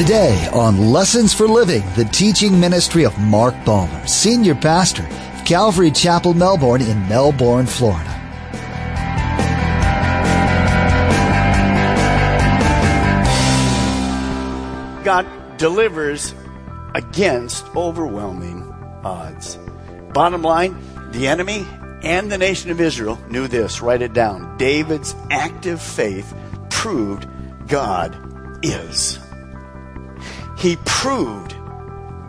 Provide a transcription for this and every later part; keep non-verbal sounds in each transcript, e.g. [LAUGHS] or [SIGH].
Today on Lessons for Living, the teaching ministry of Mark Balmer, Senior Pastor of Calvary Chapel, Melbourne in Melbourne, Florida. God delivers against overwhelming odds. Bottom line, the enemy and the nation of Israel knew this. Write it down. David's active faith proved God is. He proved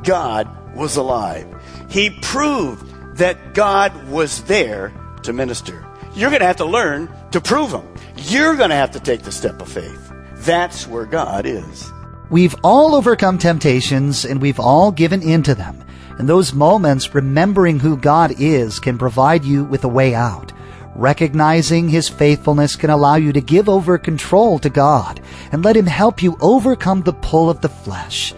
God was alive. He proved that God was there to minister. You're going to have to learn to prove Him. You're going to have to take the step of faith. That's where God is. We've all overcome temptations and we've all given in to them. In those moments, remembering who God is can provide you with a way out. Recognizing His faithfulness can allow you to give over control to God and let Him help you overcome the pull of the flesh.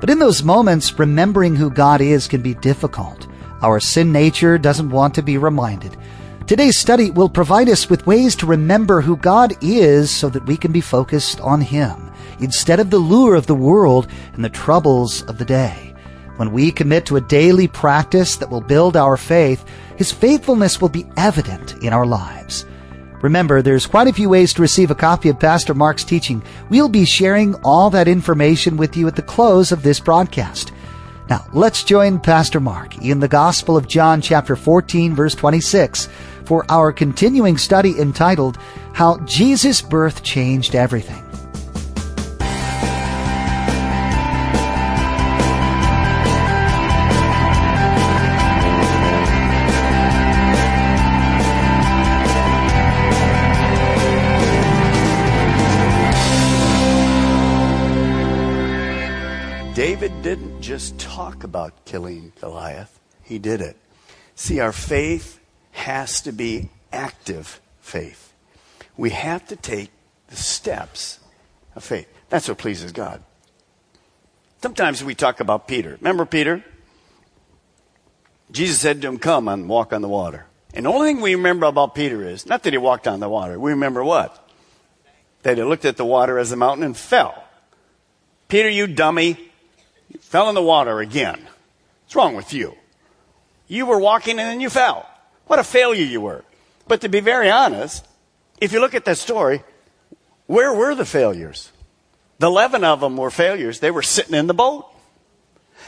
But in those moments, remembering who God is can be difficult. Our sin nature doesn't want to be reminded. Today's study will provide us with ways to remember who God is so that we can be focused on Him instead of the lure of the world and the troubles of the day. When we commit to a daily practice that will build our faith, His faithfulness will be evident in our lives. Remember, there's quite a few ways to receive a copy of Pastor Mark's teaching. We'll be sharing all that information with you at the close of this broadcast. Now, let's join Pastor Mark in the Gospel of John chapter 14 verse 26 for our continuing study entitled How Jesus' Birth Changed Everything. About killing Goliath, he did it. See, our faith has to be active faith. We have to take the steps of faith. That's what pleases God. Sometimes we talk about Peter. Remember Peter? Jesus said to him, Come and walk on the water. And the only thing we remember about Peter is not that he walked on the water. We remember what? That he looked at the water as a mountain and fell. Peter, you dummy. You fell in the water again. What's wrong with you? You were walking and then you fell. What a failure you were. But to be very honest, if you look at that story, where were the failures? The 11 of them were failures. They were sitting in the boat.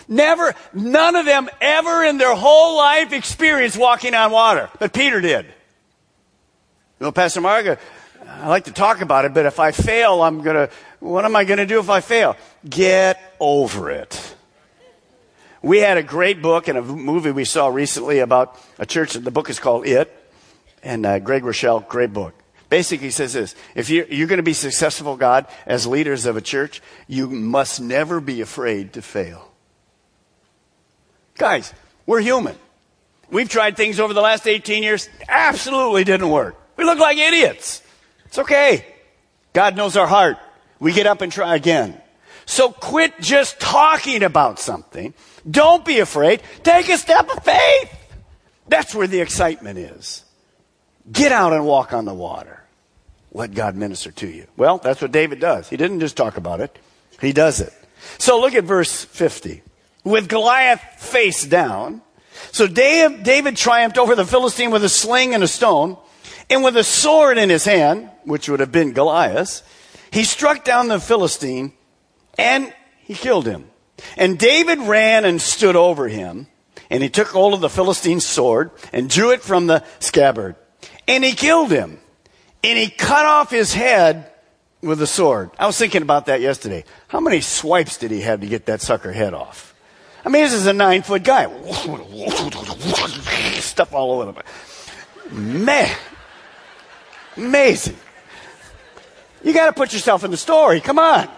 Never, none of them ever in their whole life experienced walking on water, but Peter did. You know, Pastor Margaret, I like to talk about it, but if I fail, I'm gonna, what am I gonna do if I fail? Get over it. We had a great book and a movie we saw recently about a church. The book is called It, and uh, Craig Groeschel, great book. Basically, says this: If you're, you're going to be successful, God, as leaders of a church, you must never be afraid to fail. Guys, we're human. We've tried things over the last 18 years, absolutely didn't work. We look like idiots. It's okay. God knows our heart. We get up and try again. So quit just talking about something. Don't be afraid. Take a step of faith. That's where the excitement is. Get out and walk on the water. Let God minister to you. Well, that's what David does. He didn't just talk about it. He does it. So look at verse 50. With Goliath face down, so David, triumphed over the Philistine with a sling and a stone, and with a sword in his hand, which would have been Goliath, he struck down the Philistine and he killed him. And David ran and stood over him, and he took hold of the Philistine's sword and drew it from the scabbard. And he killed him. And he cut off his head with a sword. I was thinking about that yesterday. How many swipes did he have to get that sucker head off? I mean, this is a nine foot guy. [LAUGHS] Stuff all over him. Man. Amazing. You got to put yourself in the story. Come on.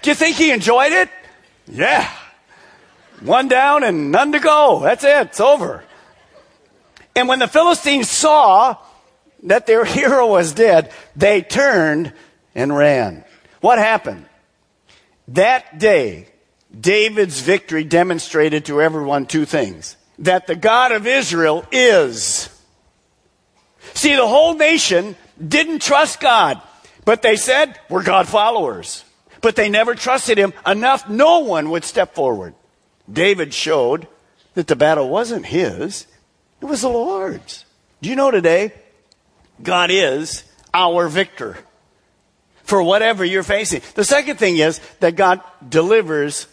Do you think he enjoyed it? Yeah. One down and none to go. That's it. It's over. And when the Philistines saw that their [LAUGHS] hero was dead, they turned and ran. What happened? That day, David's victory demonstrated to everyone two things. That the God of Israel is. See, the whole nation didn't trust God, but they said, we're God followers. but they never trusted him enough. No one would step forward. David showed that the battle wasn't his, it was the Lord's. Do you know today? God is our victor for whatever you're facing. The second thing is that God delivers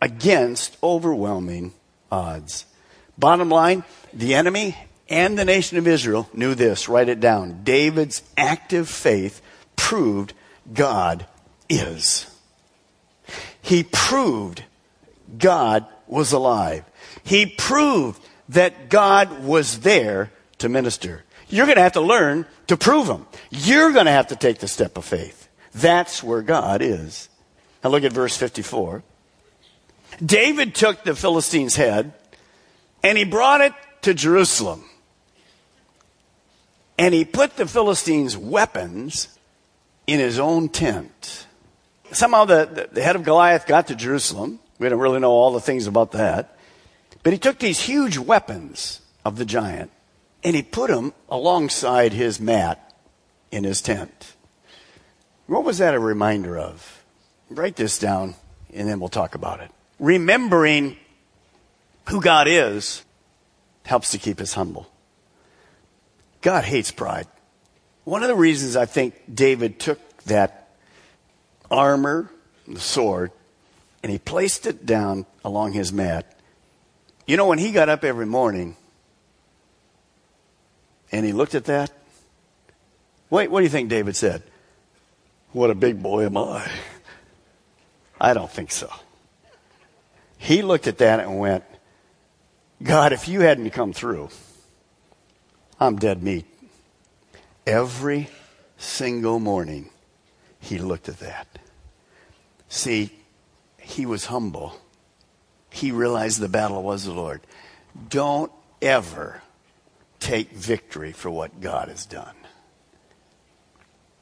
against overwhelming odds. Bottom line, the enemy and the nation of Israel knew this. Write it down. David's active faith proved God is. He proved God was alive. He proved that God was there to minister. You're going to have to learn to prove Him. You're going to have to take the step of faith. That's where God is. Now look at verse 54. David took the Philistine's head and he brought it to Jerusalem. And he put the Philistines' weapons in his own tent. Somehow the, the head of Goliath got to Jerusalem. We don't really know all the things about that. But he took these huge weapons of the giant and he put them alongside his mat in his tent. What was that a reminder of? Write this down and then we'll talk about it. Remembering who God is helps to keep us humble. God hates pride. One of the reasons I think David took that armor, the sword, and he placed it down along his mat. You know, when he got up every morning and he looked at that, wait, what do you think David said? What a big boy am I. I don't think so. He looked at that and went, God, if you hadn't come through, I'm dead meat. Every single morning, he looked at that. See, he was humble. He realized the battle was the Lord. Don't ever take victory for what God has done.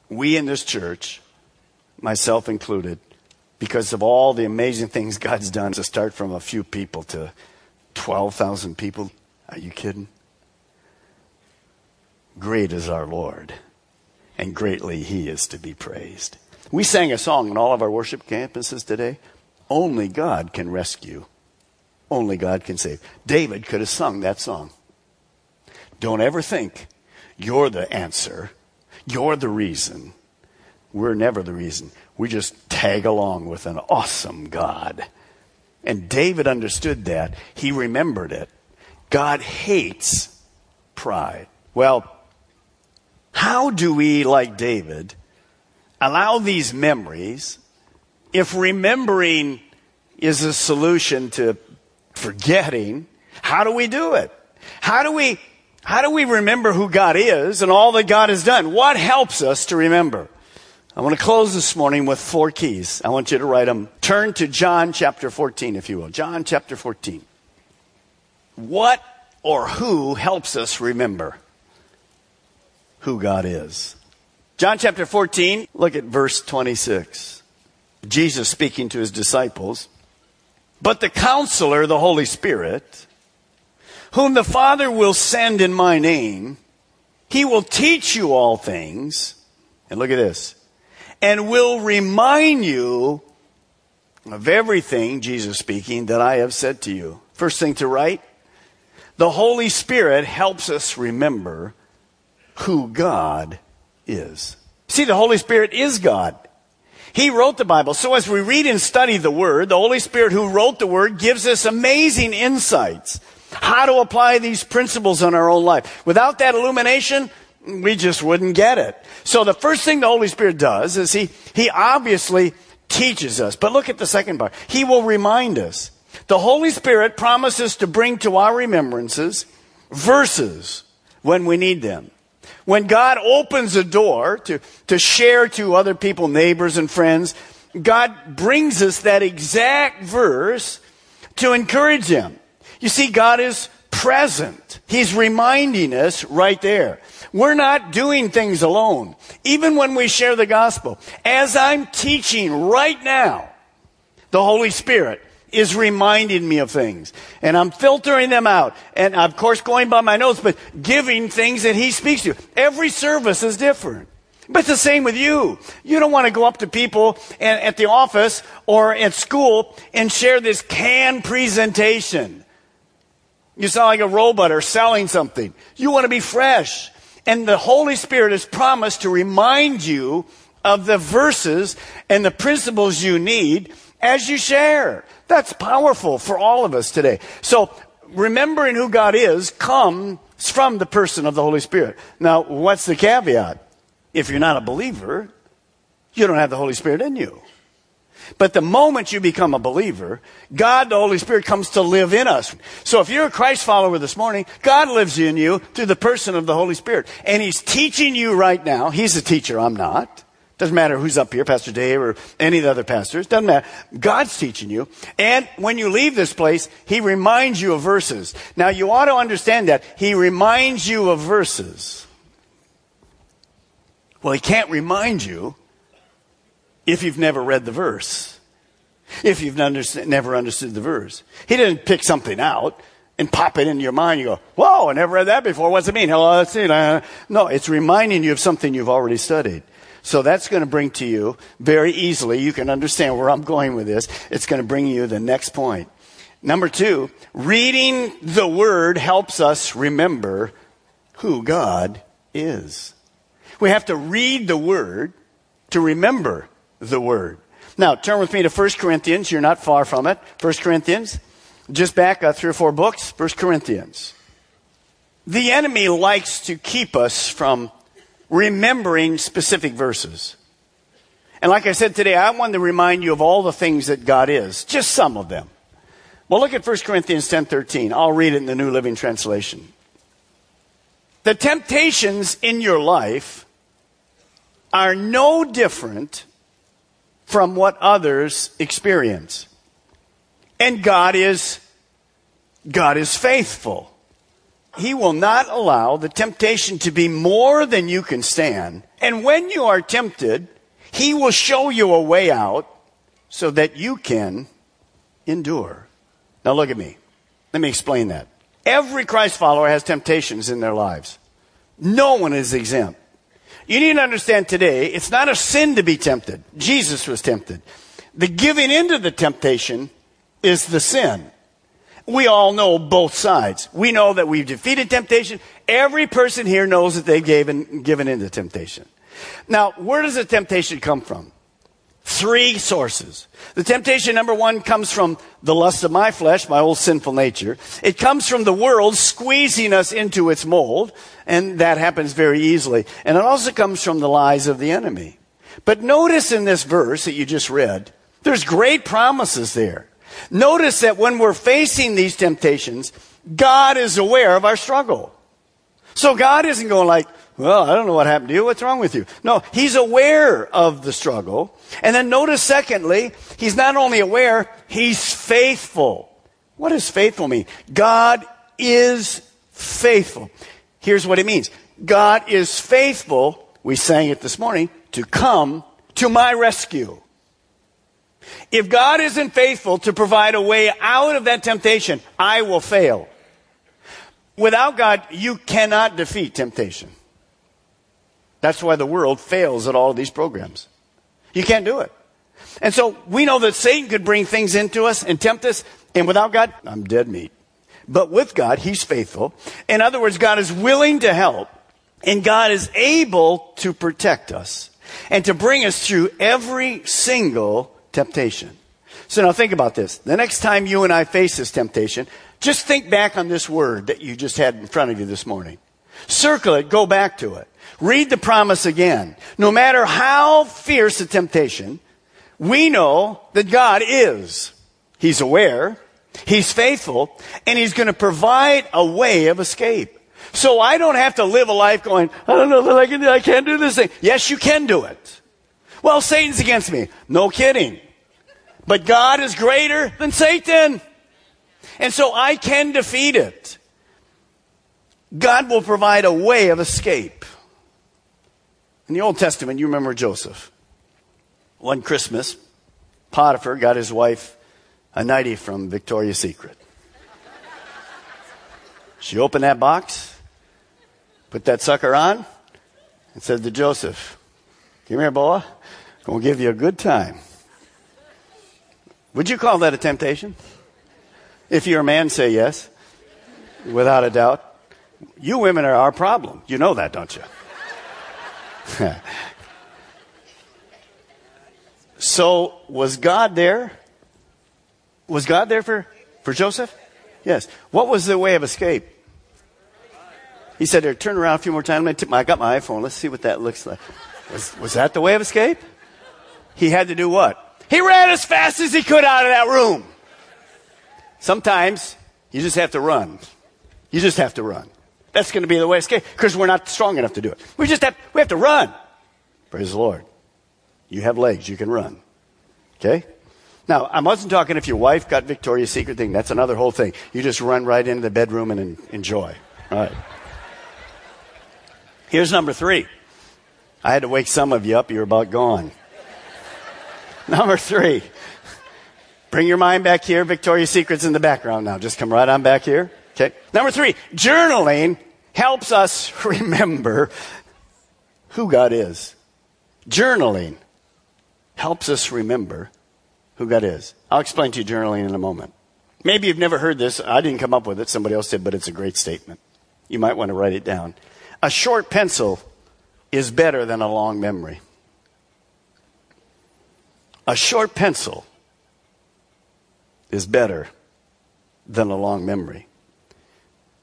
We in this church, myself included, because of all the amazing things God's done to start from a few people to 12,000 people. Are you kidding? Great is our Lord, and greatly He is to be praised. We sang a song in all of our worship campuses today. Only God can rescue. Only God can save. David could have sung that song. Don't ever think you're the answer. You're the reason. We're never the reason. We just tag along with an awesome God. And David understood that. He remembered it. God hates pride. Well, how do we, like David, allow these memories, if remembering is a solution to forgetting, how do we do it? How do we, how do we remember who God is and all that God has done? What helps us to remember? I want to close this morning with four keys. I want you to write them. Turn to John chapter 14, if you will. John chapter 14. What or who helps us remember who God is? John chapter 14, look at verse 26. Jesus speaking to his disciples. But the counselor, the Holy Spirit, whom the Father will send in my name, he will teach you all things. And look at this and will remind you of everything, Jesus speaking, that I have said to you. First thing to write the Holy Spirit helps us remember who God is. See, the Holy Spirit is God. He wrote the Bible. So as we read and study the Word, the Holy Spirit who wrote the Word gives us amazing insights. How to apply these principles in our own life. Without that illumination, we just wouldn't get it. So the first thing the Holy Spirit does is he, he obviously teaches us. But look at the second part. He will remind us. The Holy Spirit promises to bring to our remembrances verses when we need them. When God opens a door to, to share to other people, neighbors and friends, God brings us that exact verse to encourage them. You see, God is present. He's reminding us right there. We're not doing things alone. Even when we share the gospel. As I'm teaching right now, the Holy Spirit is reminding me of things. And I'm filtering them out. And of course going by my notes, but giving things that He speaks to. Every service is different. But it's the same with you. You don't want to go up to people and, at the office or at school and share this canned presentation. You sound like a robot or selling something. You want to be fresh. And the Holy Spirit has promised to remind you of the verses and the principles you need as you share. That's powerful for all of us today. So remembering who God is comes from the person of the Holy Spirit. Now, what's the caveat? If you're not a believer, you don't have the Holy Spirit in you. But the moment you become a believer, God, the Holy Spirit, comes to live in us. So if you're a Christ follower this morning, God lives in you through the person of the Holy Spirit. And He's teaching you right now. He's a teacher, I'm not. Doesn't matter who's up here, Pastor Dave or any of the other pastors. Doesn't matter. God's teaching you. And when you leave this place, He reminds you of verses. Now you ought to understand that. He reminds you of verses. Well, he can't remind you if you've never read the verse, if you've never understood the verse. He didn't pick something out and pop it into your mind. You go, whoa, I never read that before. What's it mean? Hello, let's see. No, it's reminding you of something you've already studied. So that's going to bring to you very easily. You can understand where I'm going with this. It's going to bring you the next point. Number two, reading the word helps us remember who God is. We have to read the Word to remember the Word. Now, turn with me to 1 Corinthians. You're not far from it. 1 Corinthians. Just back uh, three or four books. 1 Corinthians. The enemy likes to keep us from remembering specific verses. And like I said today, I want to remind you of all the things that God is. Just some of them. Well, look at 1 Corinthians 10:13. I'll read it in the New Living Translation. The temptations in your life are no different from what others experience. And God is, God is faithful. He will not allow the temptation to be more than you can stand. And when you are tempted, He will show you a way out so that you can endure. Now look at me. Let me explain that. Every Christ follower has temptations in their lives. No one is exempt. You need to understand today, it's not a sin to be tempted. Jesus was tempted. The giving into the temptation is the sin. We all know both sides. We know that we've defeated temptation. Every person here knows that they've given, given into temptation. Now, where does the temptation come from? Three sources. The temptation number one comes from the lust of my flesh, my old sinful nature. It comes from the world squeezing us into its mold, and that happens very easily. And it also comes from the lies of the enemy. But notice in this verse that you just read, there's great promises there. Notice that when we're facing these temptations, God is aware of our struggle. So God isn't going like, well, I don't know what happened to you. What's wrong with you? No, he's aware of the struggle. And then notice, secondly, he's not only aware, he's faithful. What does faithful mean? God is faithful. Here's what it means God is faithful, we sang it this morning, to come to my rescue. If God isn't faithful to provide a way out of that temptation, I will fail. Without God, you cannot defeat temptation. That's why the world fails at all of these programs. You can't do it. And so we know that Satan could bring things into us and tempt us, and without God, I'm dead meat. But with God, He's faithful. In other words, God is willing to help, and God is able to protect us and to bring us through every single temptation. So now think about this. The next time you and I face this temptation, just think back on this word that you just had in front of you this morning. Circle it, go back to it. Read the promise again. No matter how fierce the temptation, we know that God is. He's aware, He's faithful, and He's going to provide a way of escape. So I don't have to live a life going, I don't know that I can do, I can't do this thing. Yes, you can do it. Well, Satan's against me. No kidding. But God is greater than Satan. And so I can defeat it. God will provide a way of escape. In the Old Testament, you remember Joseph. One Christmas, Potiphar got his wife a nightie from Victoria's Secret. She opened that box, put that sucker on, and said to Joseph, Come here, boy. Gonna give you a good time. Would you call that a temptation? If you're a man, say yes. Without a doubt. You women are our problem. You know that, don't you? [LAUGHS] so, was God there? Was God there for, for Joseph? Yes. What was the way of escape? He said, turn around a few more times. I got my iPhone. Let's see what that looks like. Was, was that the way of escape? He had to do what? He ran as fast as he could out of that room. Sometimes you just have to run. You just have to run. That's going to be the way of escape because we're not strong enough to do it. We just have, we have to run. Praise the Lord. You have legs. You can run. Okay? Now, I wasn't talking if your wife got Victoria's Secret thing. That's another whole thing. You just run right into the bedroom and enjoy. All right. Here's number three. I had to wake some of you up. You're about gone. Number three. Bring your mind back here. Victoria's Secret's in the background now. Just come right on back here. Okay. Number three. Journaling helps us [LAUGHS] remember who God is. Journaling helps us remember who God is. I'll explain to you journaling in a moment. Maybe you've never heard this. I didn't come up with it. Somebody else did, but it's a great statement. You might want to write it down. A short pencil is better than a long memory. A short pencil is better than a long memory.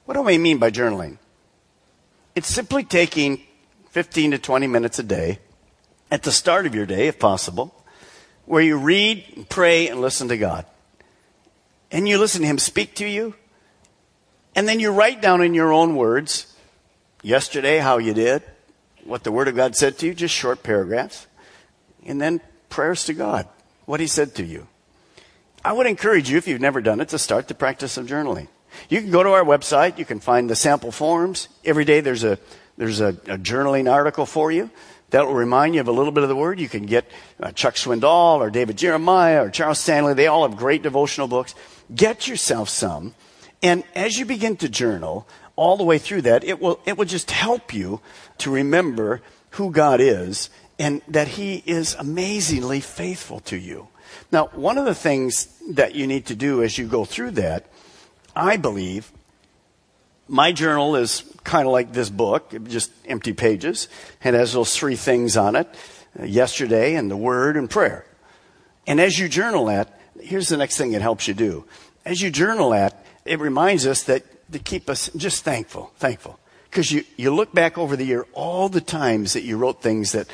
What do I mean by journaling? It's simply taking 15 to 20 minutes a day at the start of your day, if possible, where you read, pray, and listen to God. And you listen to Him speak to you. And then you write down in your own words yesterday how you did, what the Word of God said to you, just short paragraphs. And then prayers to God, what He said to you. I would encourage you, if you've never done it, to start the practice of journaling. You can go to our website, you can find the sample forms. Every day there's a, there's a, a journaling article for you that will remind you of a little bit of the word. You can get uh, Chuck Swindoll or David Jeremiah or Charles Stanley. They all have great devotional books. Get yourself some. And as you begin to journal, all the way through that, it will, it will just help you to remember who God is and that He is amazingly faithful to you. Now, one of the things that you need to do as you go through that, I believe, my journal is kind of like this book, just empty pages, and has those three things on it uh, yesterday and the word and prayer. And as you journal that, here's the next thing it helps you do. As you journal that, it reminds us that to keep us just thankful, thankful. Because you, you look back over the year, all the times that you wrote things that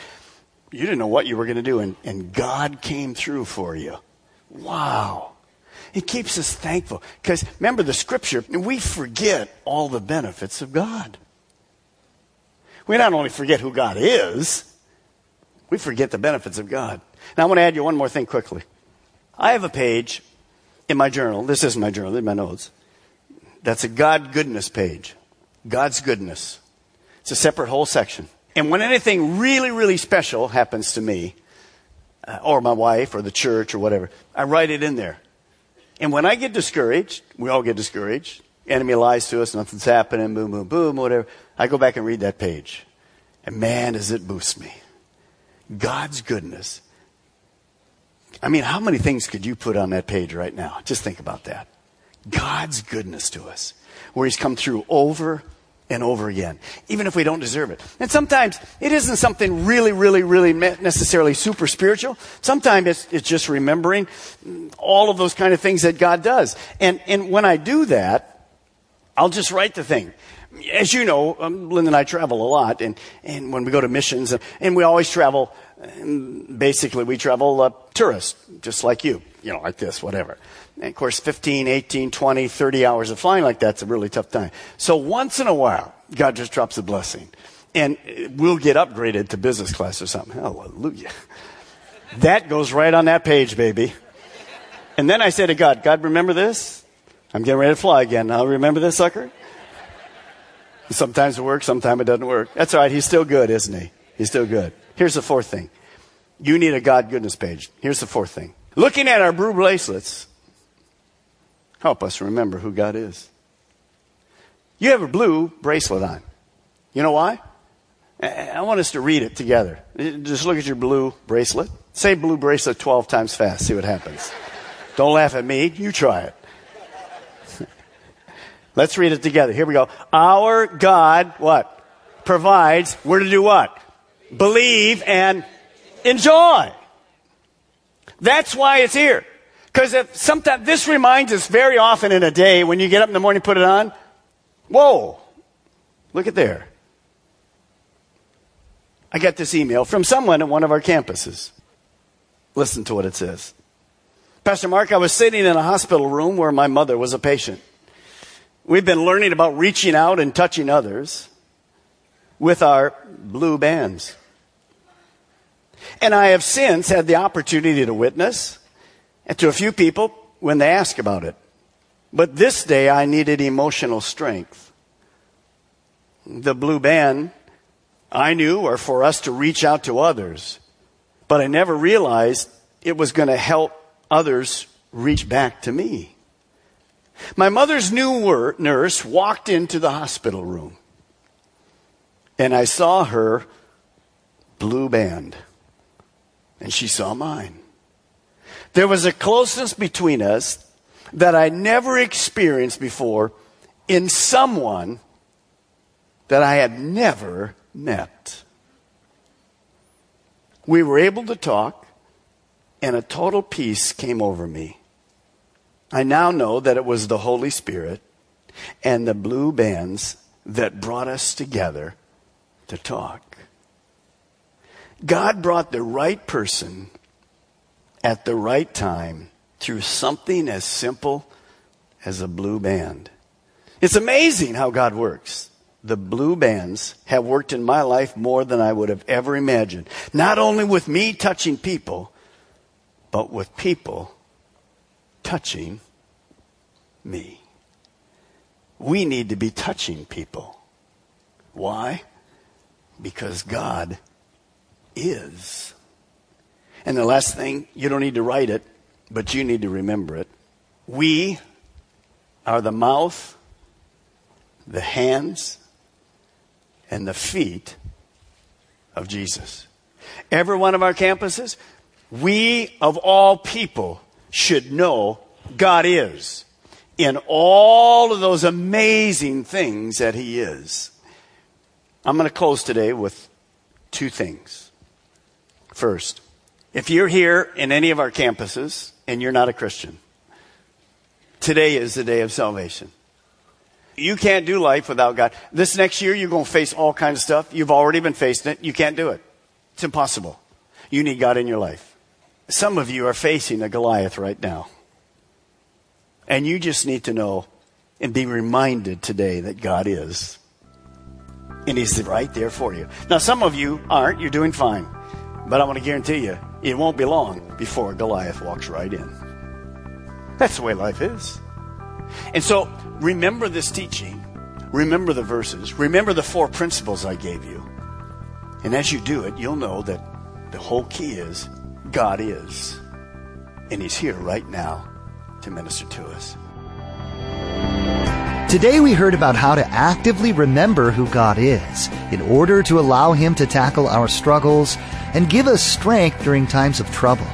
you didn't know what you were going to do, and, and God came through for you. Wow. It keeps us thankful. Because remember the scripture, we forget all the benefits of God. We not only forget who God is, we forget the benefits of God. Now I want to add you one more thing quickly. I have a page in my journal. This isn't my journal, in my notes. That's a God goodness page. God's goodness. It's a separate whole section. And when anything really, really special happens to me, uh, or my wife, or the church, or whatever, I write it in there. And when I get discouraged, we all get discouraged. Enemy lies to us, nothing's happening, boom, boom, boom, whatever. I go back and read that page. And man, does it boost me. God's goodness. I mean, how many things could you put on that page right now? Just think about that. God's goodness to us, where He's come through over and over again, even if we don't deserve it. And sometimes it isn't something really, really, really necessarily super spiritual. Sometimes it's, it's just remembering all of those kind of things that God does. And, and when I do that, I'll just write the thing. As you know, um, Linda and I travel a lot, and, and when we go to missions, and, and we always travel, basically we travel uh, tourists, just like you, you know, like this, whatever. And of course, 15, 18, 20, 30 hours of flying like that's a really tough time. So once in a while, God just drops a blessing. And we'll get upgraded to business class or something. Hallelujah. That goes right on that page, baby. And then I say to God, God, remember this? I'm getting ready to fly again. Now remember this sucker? Sometimes it works, sometimes it doesn't work. That's all right. He's still good, isn't he? He's still good. Here's the fourth thing. You need a God goodness page. Here's the fourth thing. Looking at our blue bracelets, Help us remember who God is. You have a blue bracelet on. You know why? I want us to read it together. Just look at your blue bracelet. Say blue bracelet 12 times fast. See what happens. Don't laugh at me. You try it. [LAUGHS] Let's read it together. Here we go. Our God, what? Provides. We're to do what? Believe and enjoy. That's why it's here. Because if sometimes this reminds us very often in a day when you get up in the morning, put it on. Whoa, look at there. I got this email from someone at one of our campuses. Listen to what it says. Pastor Mark, I was sitting in a hospital room where my mother was a patient. We've been learning about reaching out and touching others with our blue bands. And I have since had the opportunity to witness to a few people when they ask about it. But this day I needed emotional strength. The blue band I knew are for us to reach out to others, but I never realized it was going to help others reach back to me. My mother's new nurse walked into the hospital room, and I saw her blue band, and she saw mine. There was a closeness between us that I never experienced before in someone that I had never met. We were able to talk, and a total peace came over me. I now know that it was the Holy Spirit and the blue bands that brought us together to talk. God brought the right person at the right time through something as simple as a blue band. It's amazing how God works. The blue bands have worked in my life more than I would have ever imagined. Not only with me touching people, but with people touching me. We need to be touching people. Why? Because God is. And the last thing, you don't need to write it, but you need to remember it. We are the mouth, the hands, and the feet of Jesus. Every one of our campuses, we of all people should know God is in all of those amazing things that He is. I'm going to close today with two things. First, if you're here in any of our campuses and you're not a Christian, today is the day of salvation. You can't do life without God. This next year, you're going to face all kinds of stuff. You've already been facing it. You can't do it. It's impossible. You need God in your life. Some of you are facing a Goliath right now. And you just need to know and be reminded today that God is. And He's right there for you. Now, some of you aren't. You're doing fine. But I want to guarantee you, it won't be long before Goliath walks right in. That's the way life is. And so remember this teaching. Remember the verses. Remember the four principles I gave you. And as you do it, you'll know that the whole key is God is. And He's here right now to minister to us. Today we heard about how to actively remember who God is in order to allow Him to tackle our struggles and give us strength during times of trouble.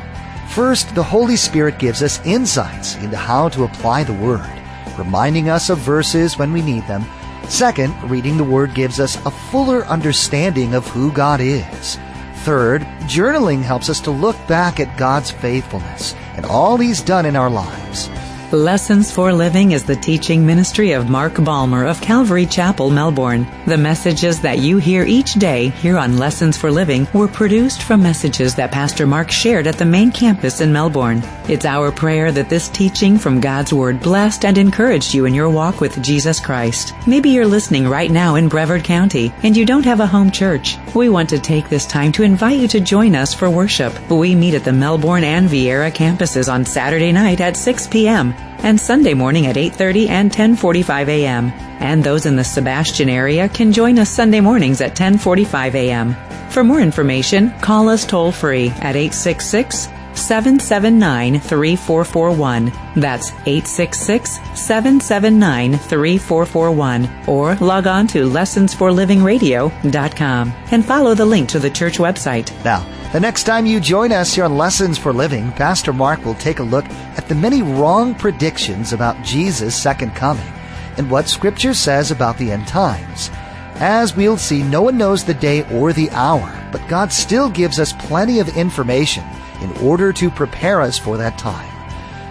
First, the Holy Spirit gives us insights into how to apply the Word, reminding us of verses when we need them. Second, reading the Word gives us a fuller understanding of who God is. Third, journaling helps us to look back at God's faithfulness and all He's done in our lives. Lessons for Living is the teaching ministry of Mark Balmer of Calvary Chapel, Melbourne. The messages that you hear each day here on Lessons for Living were produced from messages that Pastor Mark shared at the main campus in Melbourne. It's our prayer that this teaching from God's Word blessed and encouraged you in your walk with Jesus Christ. Maybe you're listening right now in Brevard County and you don't have a home church. We want to take this time to invite you to join us for worship. We meet at the Melbourne and Viera campuses on Saturday night at 6 p.m and Sunday morning at 8:30 and 10:45 a.m. And those in the Sebastian area can join us Sunday mornings at 10:45 a.m. For more information, call us toll free at 866 779 3441. That's 866 779 3441. Or log on to lessonsforlivingradio.com and follow the link to the church website. Now, the next time you join us here on Lessons for Living, Pastor Mark will take a look at the many wrong predictions about Jesus' second coming and what Scripture says about the end times. As we'll see, no one knows the day or the hour, but God still gives us plenty of information in order to prepare us for that time.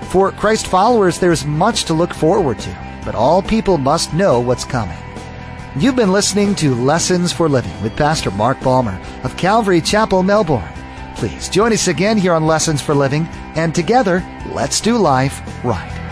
For Christ followers, there's much to look forward to, but all people must know what's coming. You've been listening to Lessons for Living with Pastor Mark Balmer of Calvary Chapel, Melbourne. Please join us again here on Lessons for Living, and together, let's do life right.